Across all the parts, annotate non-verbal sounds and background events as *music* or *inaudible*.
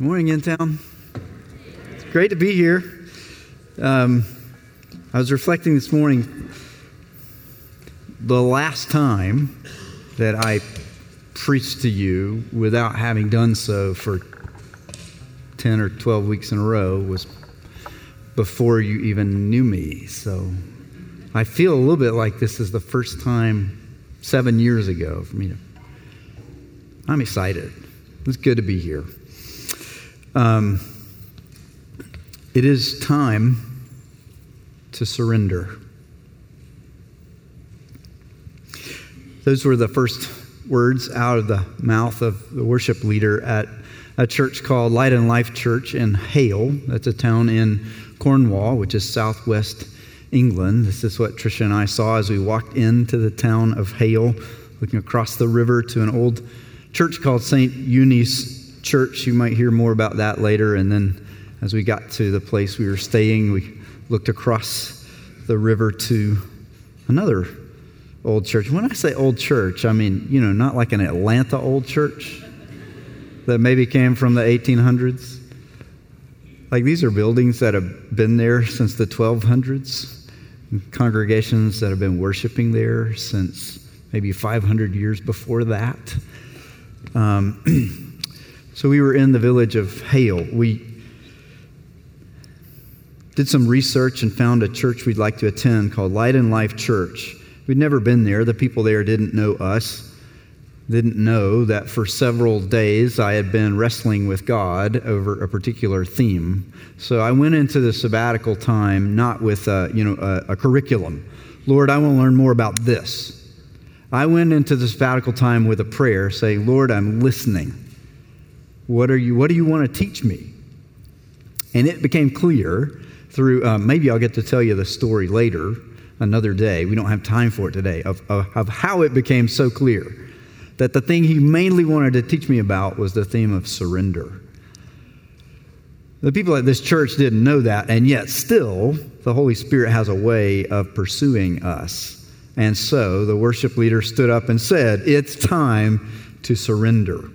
Morning, Intown. It's great to be here. Um, I was reflecting this morning the last time that I preached to you without having done so for 10 or 12 weeks in a row was before you even knew me. So I feel a little bit like this is the first time seven years ago for me to. I'm excited. It's good to be here. Um, it is time to surrender. Those were the first words out of the mouth of the worship leader at a church called Light and Life Church in Hayle. That's a town in Cornwall, which is southwest England. This is what Tricia and I saw as we walked into the town of Hayle, looking across the river to an old church called St. Uny's church. You might hear more about that later. And then as we got to the place we were staying, we looked across the river to another old church. When I say old church, I mean, you know, not like an Atlanta old church that maybe came from the 1800s. Like these are buildings that have been there since the 1200s, congregations that have been worshiping there since maybe 500 years before that. Um, *clears throat* So we were in the village of Hayle. We did some research and found a church we'd like to attend called Light and Life Church. We'd never been there. The people there didn't know us, didn't know that for several days I had been wrestling with God over a particular theme. So I went into the sabbatical time not with a, you know, a, a curriculum. Lord, I want to learn more about this. I went into the sabbatical time with a prayer saying, Lord, I'm listening. What, are you, what do you want to teach me? And it became clear through, uh, maybe I'll get to tell you the story later, another day. We don't have time for it today, of, of, of how it became so clear that the thing he mainly wanted to teach me about was the theme of surrender. The people at this church didn't know that, and yet still, the Holy Spirit has a way of pursuing us. And so the worship leader stood up and said, It's time to surrender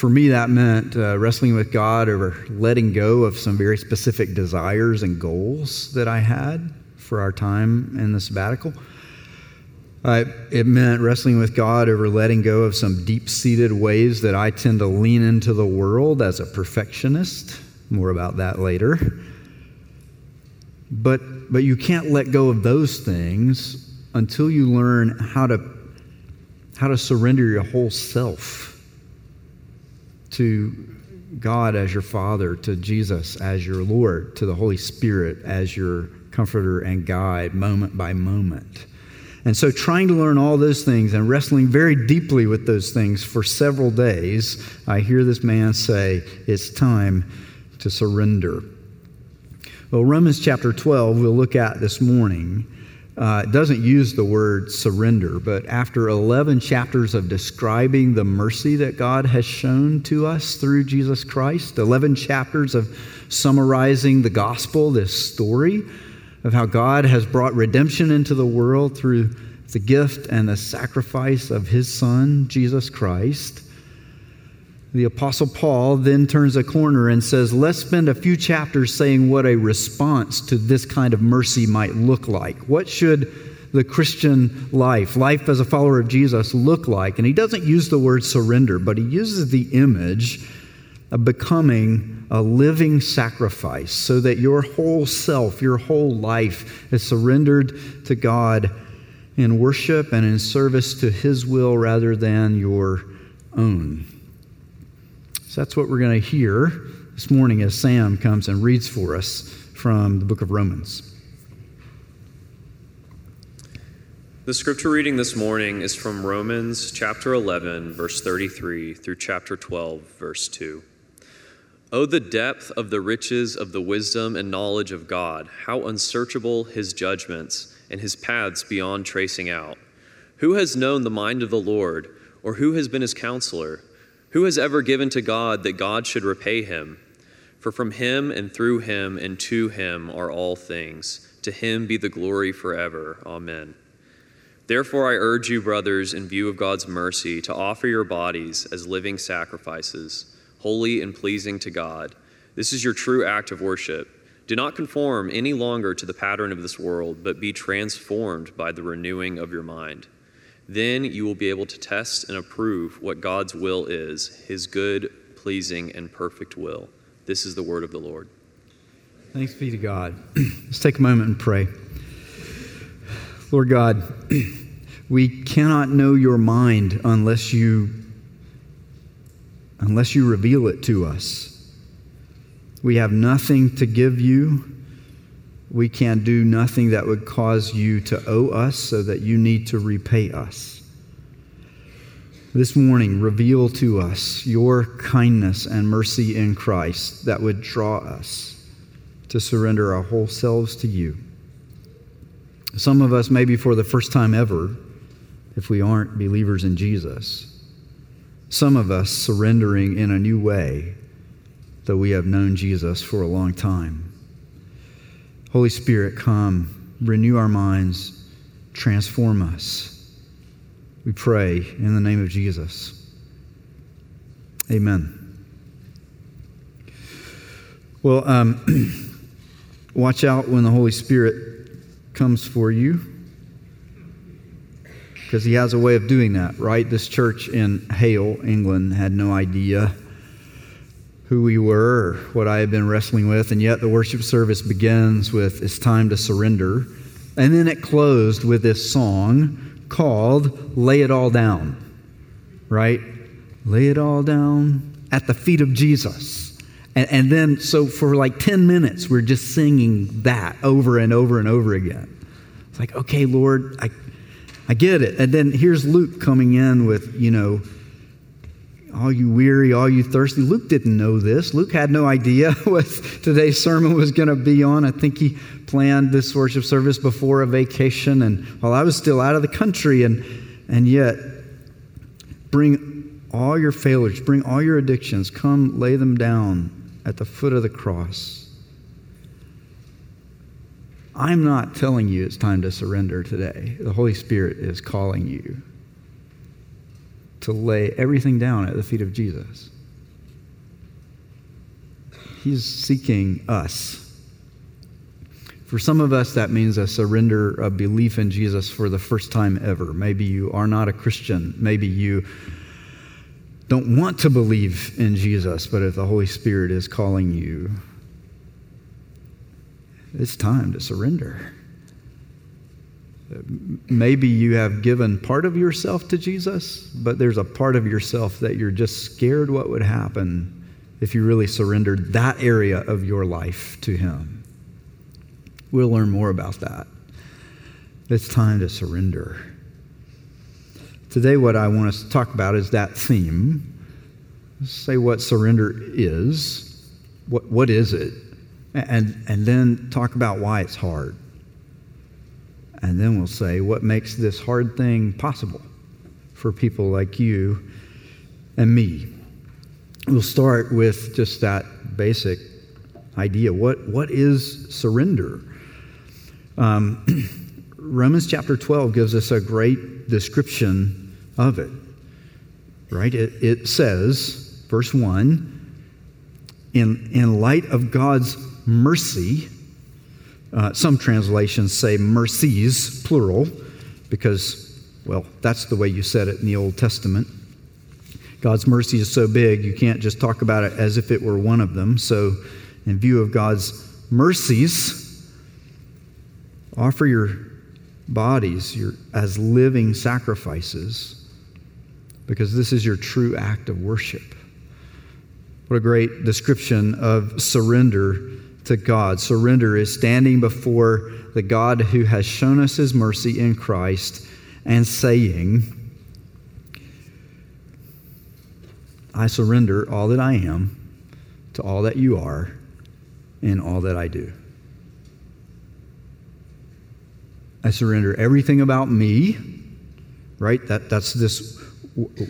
for me, that meant uh, wrestling with God over letting go of some very specific desires and goals that I had for our time in the sabbatical. It meant wrestling with God over letting go of some deep seated ways that I tend to lean into the world as a perfectionist. More about that later. But, but you can't let go of those things until you learn how to, how to surrender your whole self to God as your Father, to Jesus as your Lord, to the Holy Spirit as your comforter and guide, moment by moment. And so, trying to learn all those things and wrestling very deeply with those things for several days, I hear this man say, It's time to surrender. Well, Romans chapter 12, we'll look at this morning uh, doesn't use the word surrender, but after 11 chapters of describing the mercy that God has shown to us through Jesus Christ, 11 chapters of summarizing the gospel, this story of how God has brought redemption into the world through the gift and the sacrifice of his Son, Jesus Christ. The Apostle Paul then turns a corner and says, Let's spend a few chapters saying what a response to this kind of mercy might look like. What should the Christian life, life as a follower of Jesus, look like? And he doesn't use the word surrender, but he uses the image of becoming a living sacrifice so that your whole self, your whole life is surrendered to God in worship and in service to his will rather than your own. So that's what we're going to hear this morning as Sam comes and reads for us from the book of Romans. The scripture reading this morning is from Romans chapter 11, verse 33 through chapter 12, verse 2. Oh, the depth of the riches of the wisdom and knowledge of God, how unsearchable his judgments and his paths beyond tracing out. Who has known the mind of the Lord, or who has been his counselor? Who has ever given to God that God should repay him? For from him and through him and to him are all things. To him be the glory forever. Amen. Therefore, I urge you, brothers, in view of God's mercy, to offer your bodies as living sacrifices, holy and pleasing to God. This is your true act of worship. Do not conform any longer to the pattern of this world, but be transformed by the renewing of your mind. Then you will be able to test and approve what God's will is, his good, pleasing, and perfect will. This is the word of the Lord. Thanks be to God. *clears throat* Let's take a moment and pray. Lord God, *clears throat* we cannot know your mind unless you unless you reveal it to us. We have nothing to give you. We can do nothing that would cause you to owe us so that you need to repay us. This morning, reveal to us your kindness and mercy in Christ that would draw us to surrender our whole selves to you. Some of us, maybe for the first time ever, if we aren't believers in Jesus. Some of us surrendering in a new way, though we have known Jesus for a long time. Holy Spirit, come, renew our minds, transform us. We pray in the name of Jesus. Amen. Well, um, *clears throat* watch out when the Holy Spirit comes for you because he has a way of doing that, right? This church in Hayle, England, had no idea who we were what I had been wrestling with, and yet the worship service begins with It's Time to Surrender. And then it closed with this song called Lay It All Down, right? Lay it all down at the feet of Jesus. And, and then, so for like 10 minutes, we're just singing that over and over and over again. It's like, okay, Lord, I, I get it. And then here's Luke coming in with, you know, all you weary, all you thirsty. Luke didn't know this. Luke had no idea *laughs* what today's sermon was going to be on. I think he planned this worship service before a vacation and while I was still out of the country and and yet bring all your failures, bring all your addictions, come lay them down at the foot of the cross. I'm not telling you it's time to surrender today. The Holy Spirit is calling you to lay everything down at the feet of Jesus. He's seeking us. For some of us, that means a surrender of belief in Jesus for the first time ever. Maybe you are not a Christian. Maybe you don't want to believe in Jesus, but if the Holy Spirit is calling you, it's time to surrender. Maybe you have given part of yourself to Jesus, but there's a part of yourself that you're just scared what would happen if you really surrendered that area of your life to Him. We'll learn more about that. It's time to surrender. Today, what I want us to talk about is that theme. say what surrender is. What, what is it? and, and then talk about why it's hard. And then we'll say what makes this hard thing possible for people like you and me. We'll start with just that basic idea. What, what is surrender? Um, *clears throat* Romans chapter 12 gives us a great description of it, right? It, it says, verse 1 in, in light of God's mercy. Uh, some translations say mercies, plural, because, well, that's the way you said it in the Old Testament. God's mercy is so big, you can't just talk about it as if it were one of them. So, in view of God's mercies, offer your bodies your, as living sacrifices because this is your true act of worship. What a great description of surrender to God. Surrender is standing before the God who has shown us his mercy in Christ and saying, I surrender all that I am to all that you are and all that I do. I surrender everything about me, right? That, that's this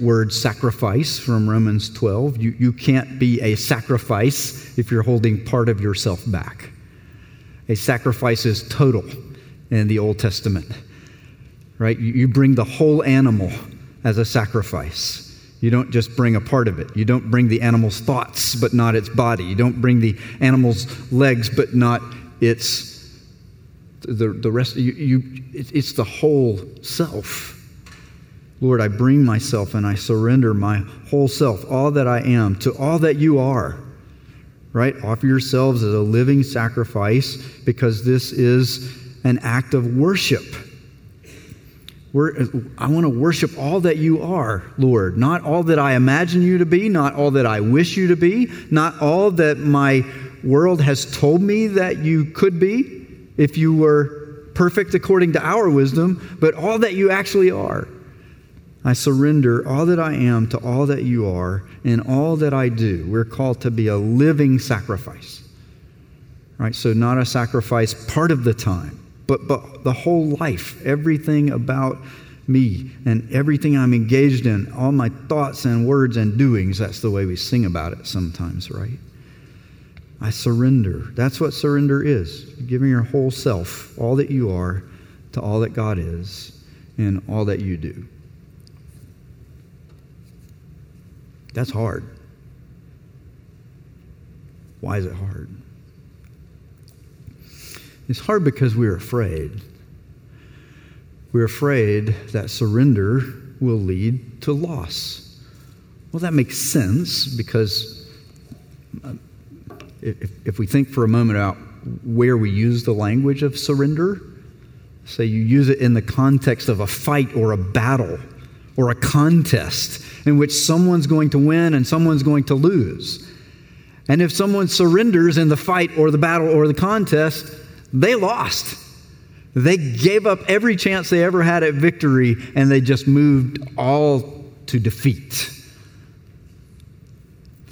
word sacrifice from Romans 12. You, you can't be a sacrifice if you're holding part of yourself back. A sacrifice is total in the Old Testament, right? You, you bring the whole animal as a sacrifice. You don't just bring a part of it. You don't bring the animal's thoughts, but not its body. You don't bring the animal's legs, but not its the, the rest. You, you, it's the whole self. Lord, I bring myself and I surrender my whole self, all that I am, to all that you are. Right? Offer yourselves as a living sacrifice because this is an act of worship. We're, I want to worship all that you are, Lord. Not all that I imagine you to be, not all that I wish you to be, not all that my world has told me that you could be if you were perfect according to our wisdom, but all that you actually are. I surrender all that I am to all that you are and all that I do. We're called to be a living sacrifice. Right? So, not a sacrifice part of the time, but, but the whole life, everything about me and everything I'm engaged in, all my thoughts and words and doings. That's the way we sing about it sometimes, right? I surrender. That's what surrender is giving your whole self, all that you are, to all that God is and all that you do. That's hard. Why is it hard? It's hard because we're afraid. We're afraid that surrender will lead to loss. Well, that makes sense because uh, if, if we think for a moment about where we use the language of surrender, say you use it in the context of a fight or a battle or a contest in which someone's going to win and someone's going to lose. And if someone surrenders in the fight or the battle or the contest, they lost. They gave up every chance they ever had at victory and they just moved all to defeat.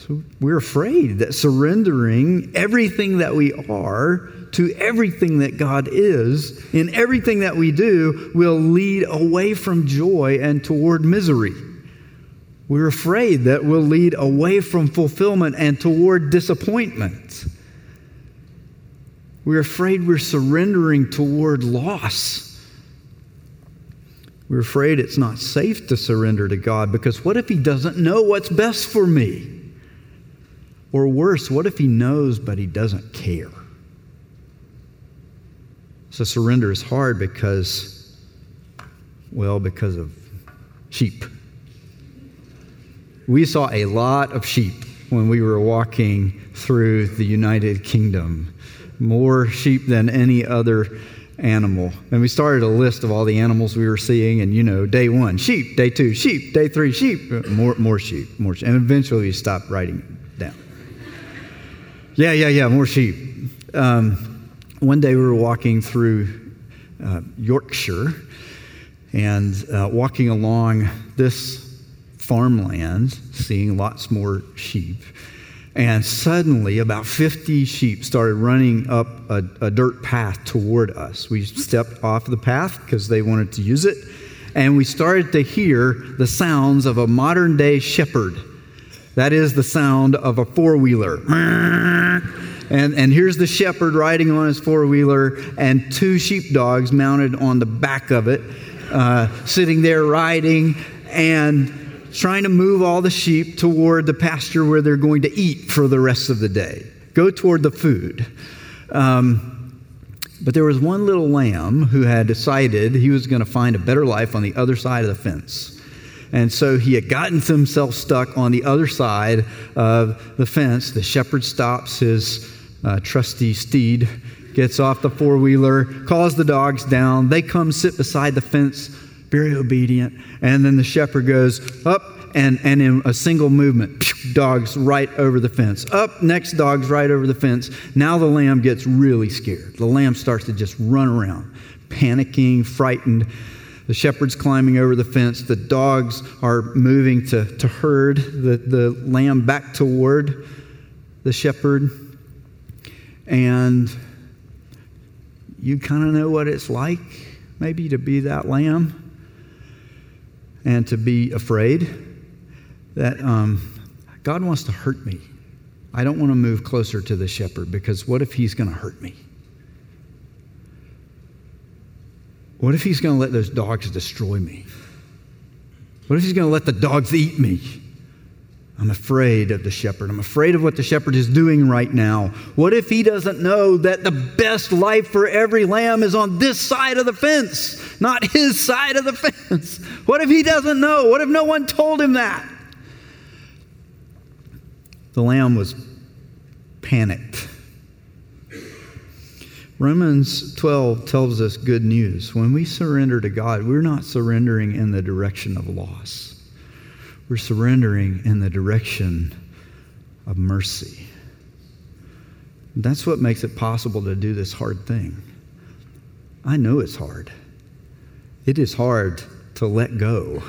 So we're afraid that surrendering everything that we are to everything that God is in everything that we do will lead away from joy and toward misery. We're afraid that will lead away from fulfillment and toward disappointment. We're afraid we're surrendering toward loss. We're afraid it's not safe to surrender to God because what if He doesn't know what's best for me? Or worse, what if He knows but He doesn't care? So surrender is hard because, well, because of sheep. We saw a lot of sheep when we were walking through the United Kingdom more sheep than any other animal. And we started a list of all the animals we were seeing, and you know, day one, sheep, day two, sheep, day three, sheep, more, more sheep, more sheep. And eventually we stopped writing down. Yeah, yeah, yeah, more sheep. Um, one day we were walking through uh, Yorkshire and uh, walking along this farmland, seeing lots more sheep. And suddenly, about 50 sheep started running up a, a dirt path toward us. We stepped off the path because they wanted to use it. And we started to hear the sounds of a modern day shepherd. That is the sound of a four wheeler. And, and here's the shepherd riding on his four wheeler, and two sheepdogs mounted on the back of it, uh, sitting there riding. And trying to move all the sheep toward the pasture where they're going to eat for the rest of the day. Go toward the food. Um, but there was one little lamb who had decided he was going to find a better life on the other side of the fence. And so he had gotten himself stuck on the other side of the fence. The shepherd stops his uh, trusty steed, gets off the four wheeler, calls the dogs down. They come sit beside the fence very obedient. And then the shepherd goes up, and, and in a single movement, dogs right over the fence. Up, next dog's right over the fence. Now the lamb gets really scared. The lamb starts to just run around, panicking, frightened. The shepherd's climbing over the fence. The dogs are moving to, to herd the, the lamb back toward the shepherd. And you kind of know what it's like, maybe, to be that lamb and to be afraid that um, God wants to hurt me. I don't want to move closer to the shepherd because what if he's going to hurt me? What if he's going to let those dogs destroy me? What if he's going to let the dogs eat me? I'm afraid of the shepherd. I'm afraid of what the shepherd is doing right now. What if he doesn't know that the best life for every lamb is on this side of the fence, not his side of the *laughs* fence? What if he doesn't know? What if no one told him that? The lamb was panicked. Romans 12 tells us good news. When we surrender to God, we're not surrendering in the direction of loss, we're surrendering in the direction of mercy. That's what makes it possible to do this hard thing. I know it's hard. It is hard to let go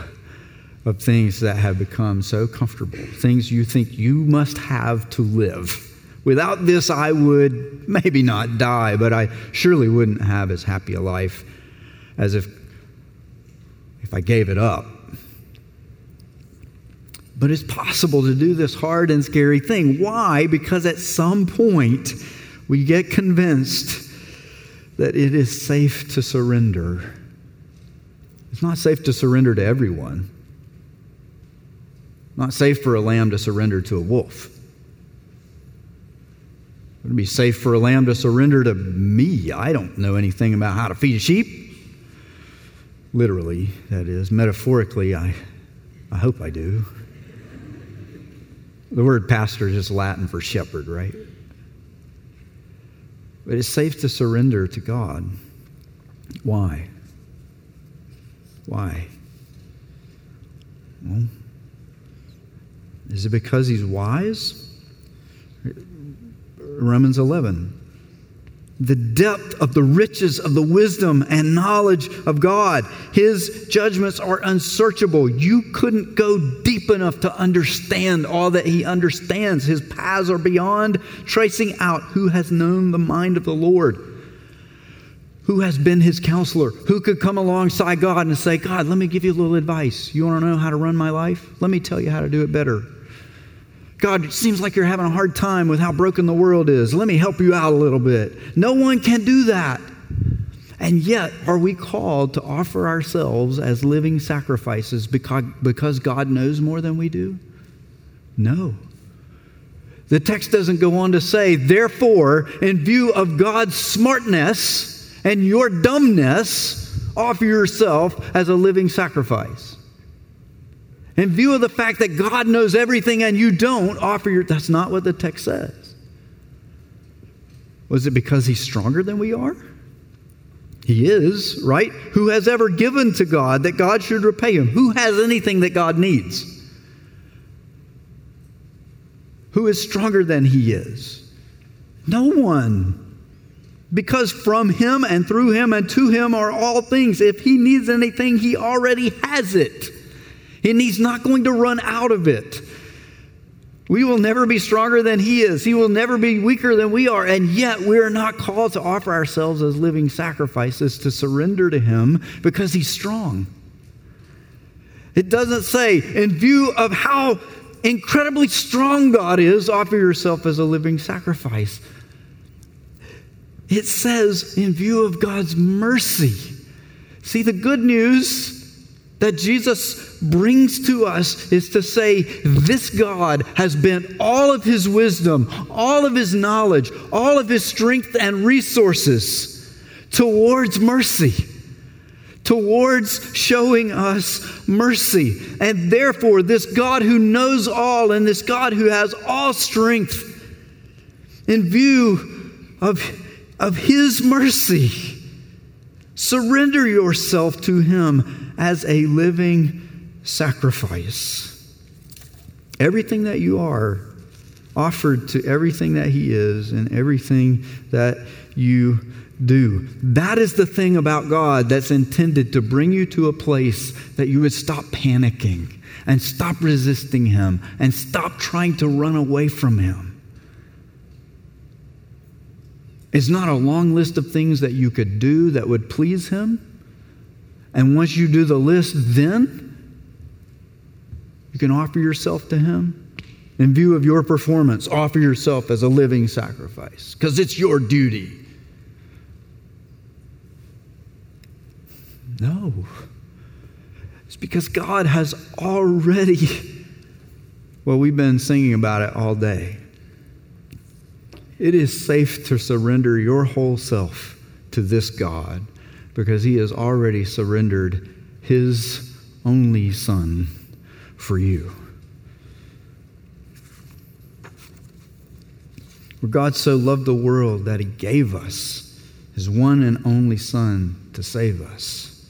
of things that have become so comfortable, things you think you must have to live. Without this, I would maybe not die, but I surely wouldn't have as happy a life as if, if I gave it up. But it's possible to do this hard and scary thing. Why? Because at some point we get convinced that it is safe to surrender. It's not safe to surrender to everyone. Not safe for a lamb to surrender to a wolf. It would be safe for a lamb to surrender to me? I don't know anything about how to feed a sheep. Literally, that is. Metaphorically, I, I hope I do. The word pastor is just Latin for shepherd, right? But it's safe to surrender to God. Why? Why? Well, is it because he's wise? Romans 11. The depth of the riches of the wisdom and knowledge of God. His judgments are unsearchable. You couldn't go deep enough to understand all that He understands. His paths are beyond tracing out who has known the mind of the Lord, who has been His counselor, who could come alongside God and say, God, let me give you a little advice. You want to know how to run my life? Let me tell you how to do it better. God, it seems like you're having a hard time with how broken the world is. Let me help you out a little bit. No one can do that. And yet, are we called to offer ourselves as living sacrifices because, because God knows more than we do? No. The text doesn't go on to say, therefore, in view of God's smartness and your dumbness, offer yourself as a living sacrifice in view of the fact that God knows everything and you don't, offer your. That's not what the text says. Was it because he's stronger than we are? He is, right? Who has ever given to God that God should repay him? Who has anything that God needs? Who is stronger than he is? No one. Because from him and through him and to him are all things. If he needs anything, he already has it and he's not going to run out of it. We will never be stronger than he is. He will never be weaker than we are. And yet, we are not called to offer ourselves as living sacrifices to surrender to him because he's strong. It doesn't say, in view of how incredibly strong God is, offer yourself as a living sacrifice. It says, in view of God's mercy. See, the good news that Jesus brings to us is to say, This God has bent all of his wisdom, all of his knowledge, all of his strength and resources towards mercy, towards showing us mercy. And therefore, this God who knows all and this God who has all strength, in view of, of his mercy, surrender yourself to him as a living sacrifice. Everything that you are offered to everything that He is and everything that you do. That is the thing about God that's intended to bring you to a place that you would stop panicking and stop resisting Him and stop trying to run away from Him. It's not a long list of things that you could do that would please Him. And once you do the list, then you can offer yourself to Him. In view of your performance, offer yourself as a living sacrifice because it's your duty. No. It's because God has already, well, we've been singing about it all day. It is safe to surrender your whole self to this God because He has already surrendered His only Son for you. For God so loved the world that He gave us His one and only Son to save us.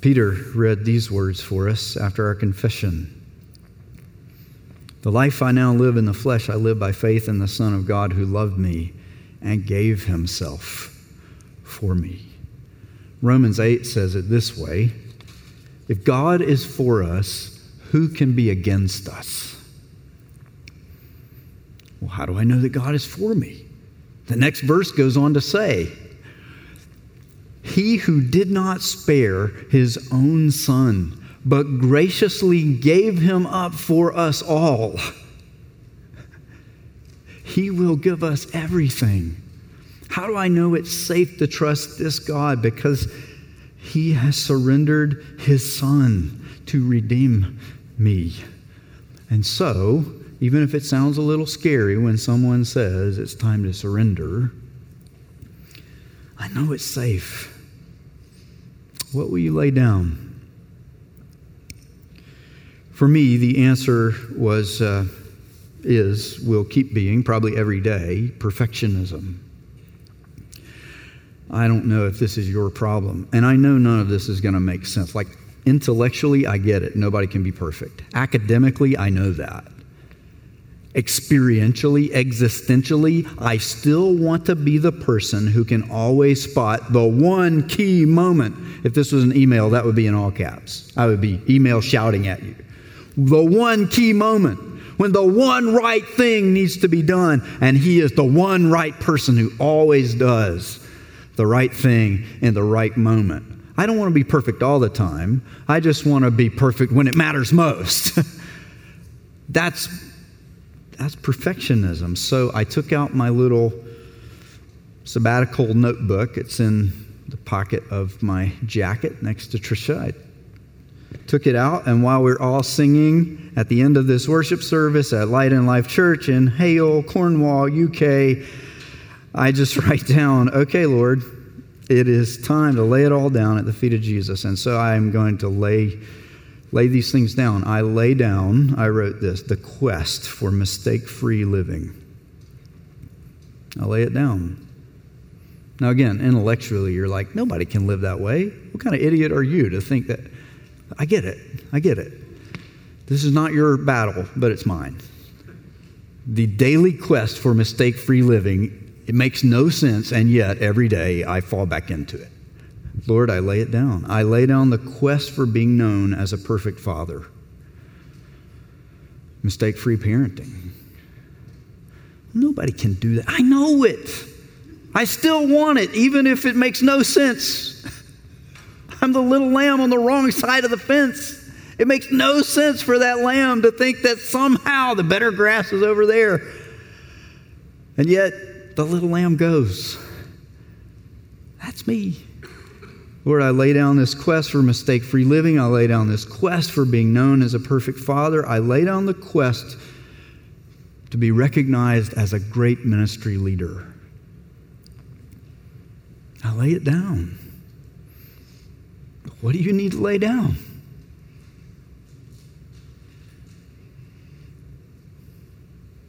Peter read these words for us after our confession. The life I now live in the flesh, I live by faith in the Son of God who loved me and gave himself for me. Romans 8 says it this way If God is for us, who can be against us? Well, how do I know that God is for me? The next verse goes on to say, he who did not spare his own son, but graciously gave him up for us all, he will give us everything. How do I know it's safe to trust this God? Because he has surrendered his son to redeem me. And so, even if it sounds a little scary when someone says it's time to surrender, I know it's safe what will you lay down? For me, the answer was, uh, is, will keep being, probably every day, perfectionism. I don't know if this is your problem. And I know none of this is going to make sense. Like, intellectually, I get it. Nobody can be perfect. Academically, I know that experientially, existentially, I still want to be the person who can always spot the one key moment. If this was an email, that would be in all caps. I would be email shouting at you. The one key moment when the one right thing needs to be done, and He is the one right person who always does the right thing in the right moment. I don't want to be perfect all the time. I just want to be perfect when it matters most. *laughs* That's that's perfectionism. So I took out my little sabbatical notebook. It's in the pocket of my jacket next to Trisha. I took it out, and while we're all singing at the end of this worship service at Light and Life Church in Hayle, Cornwall, UK, I just *laughs* write down, okay, Lord, it is time to lay it all down at the feet of Jesus. And so I'm going to lay lay these things down. I lay down, I wrote this, the quest for mistake free living. I lay it down. Now, again, intellectually, you're like, nobody can live that way. What kind of idiot are you to think that? I get it. I get it. This is not your battle, but it's mine. The daily quest for mistake free living, it makes no sense, and yet every day I fall back into it. Lord, I lay it down. I lay down the quest for being known as a perfect father. Mistake free parenting. Nobody can do that. I know it. I still want it, even if it makes no sense. I'm the little lamb on the wrong side of the fence. It makes no sense for that lamb to think that somehow the better grass is over there. And yet, the little lamb goes. That's me. Lord, I lay down this quest for mistake free living. I lay down this quest for being known as a perfect father. I lay down the quest to be recognized as a great ministry leader. I lay it down. What do you need to lay down?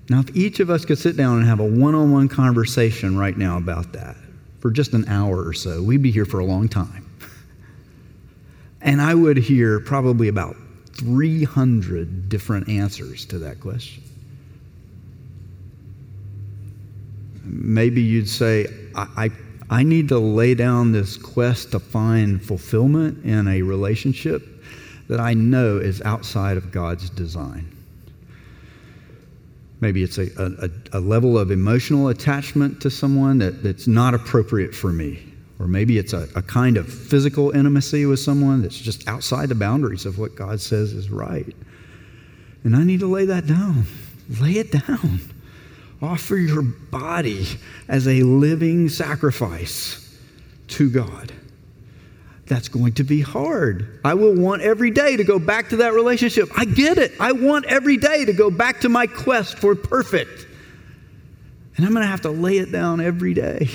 Now, if each of us could sit down and have a one on one conversation right now about that for just an hour or so, we'd be here for a long time. And I would hear probably about 300 different answers to that question. Maybe you'd say, I, I, I, need to lay down this quest to find fulfillment in a relationship that I know is outside of God's design. Maybe it's a, a, a level of emotional attachment to someone that, that's not appropriate for me. Or maybe it's a, a kind of physical intimacy with someone that's just outside the boundaries of what God says is right. And I need to lay that down. Lay it down. Offer your body as a living sacrifice to God. That's going to be hard. I will want every day to go back to that relationship. I get it. I want every day to go back to my quest for perfect. And I'm going to have to lay it down every day.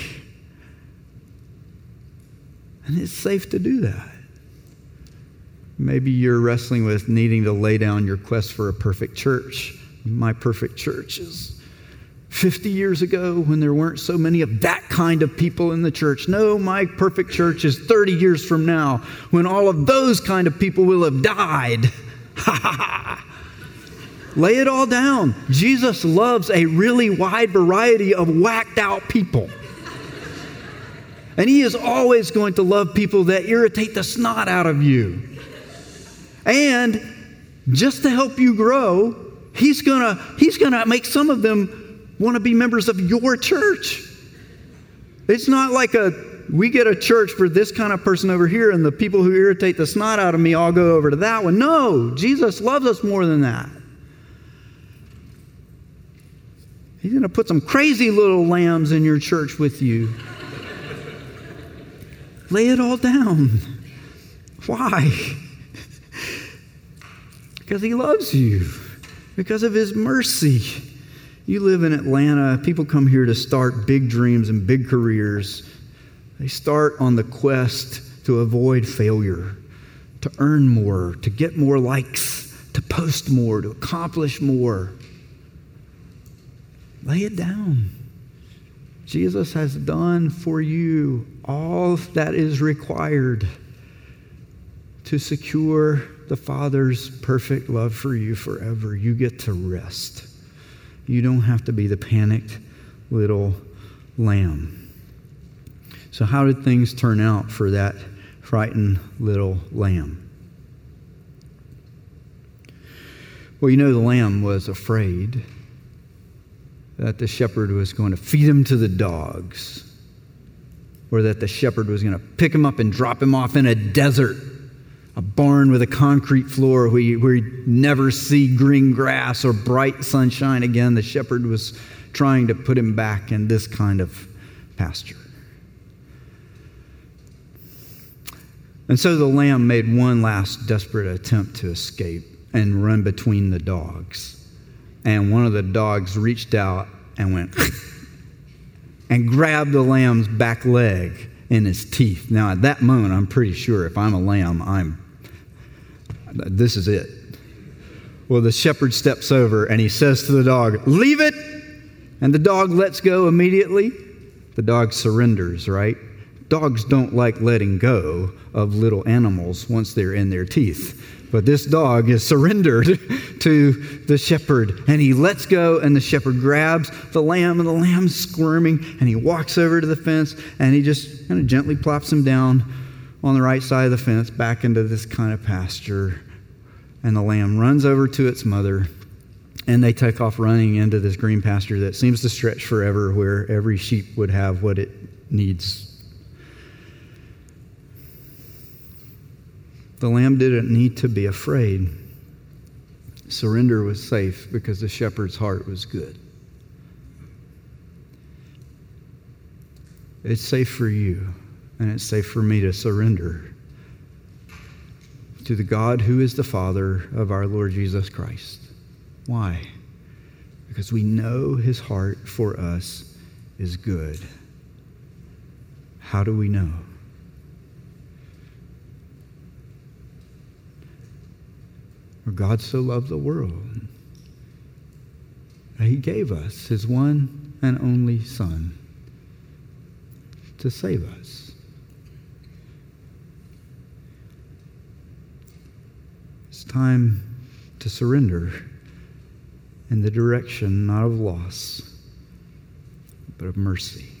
And it's safe to do that. Maybe you're wrestling with needing to lay down your quest for a perfect church. My perfect church is 50 years ago when there weren't so many of that kind of people in the church. No, my perfect church is 30 years from now when all of those kind of people will have died. *laughs* Lay it all down. Jesus loves a really wide variety of whacked out people. And he is always going to love people that irritate the snot out of you. And just to help you grow, he's going to he's going to make some of them want to be members of your church. It's not like a we get a church for this kind of person over here and the people who irritate the snot out of me all go over to that one. No, Jesus loves us more than that. He's going to put some crazy little lambs in your church with you. Lay it all down. Why? *laughs* because he loves you, because of his mercy. You live in Atlanta, people come here to start big dreams and big careers. They start on the quest to avoid failure, to earn more, to get more likes, to post more, to accomplish more. Lay it down. Jesus has done for you all that is required to secure the Father's perfect love for you forever. You get to rest. You don't have to be the panicked little lamb. So, how did things turn out for that frightened little lamb? Well, you know, the lamb was afraid that the shepherd was going to feed him to the dogs, or that the shepherd was going to pick him up and drop him off in a desert, a barn with a concrete floor where you, where you never see green grass or bright sunshine again. The shepherd was trying to put him back in this kind of pasture. And so the lamb made one last desperate attempt to escape and run between the dogs and one of the dogs reached out and went *laughs* and grabbed the lamb's back leg in his teeth. Now, at that moment, I'm pretty sure if I'm a lamb, I'm this is it. Well, the shepherd steps over and he says to the dog, Leave it! And the dog lets go immediately. The dog surrenders, right? Dogs don't like letting go of little animals once they're in their teeth. But this dog is surrendered *laughs* to the shepherd and he lets go, and the shepherd grabs the lamb, and the lamb's squirming, and he walks over to the fence and he just kind of gently plops him down on the right side of the fence back into this kind of pasture. And the lamb runs over to its mother, and they take off running into this green pasture that seems to stretch forever, where every sheep would have what it needs The lamb didn't need to be afraid. Surrender was safe because the shepherd's heart was good. It's safe for you, and it's safe for me to surrender to the God who is the Father of our Lord Jesus Christ. Why? Because we know his heart for us is good. How do we know? For God so loved the world that he gave us his one and only Son to save us. It's time to surrender in the direction not of loss, but of mercy.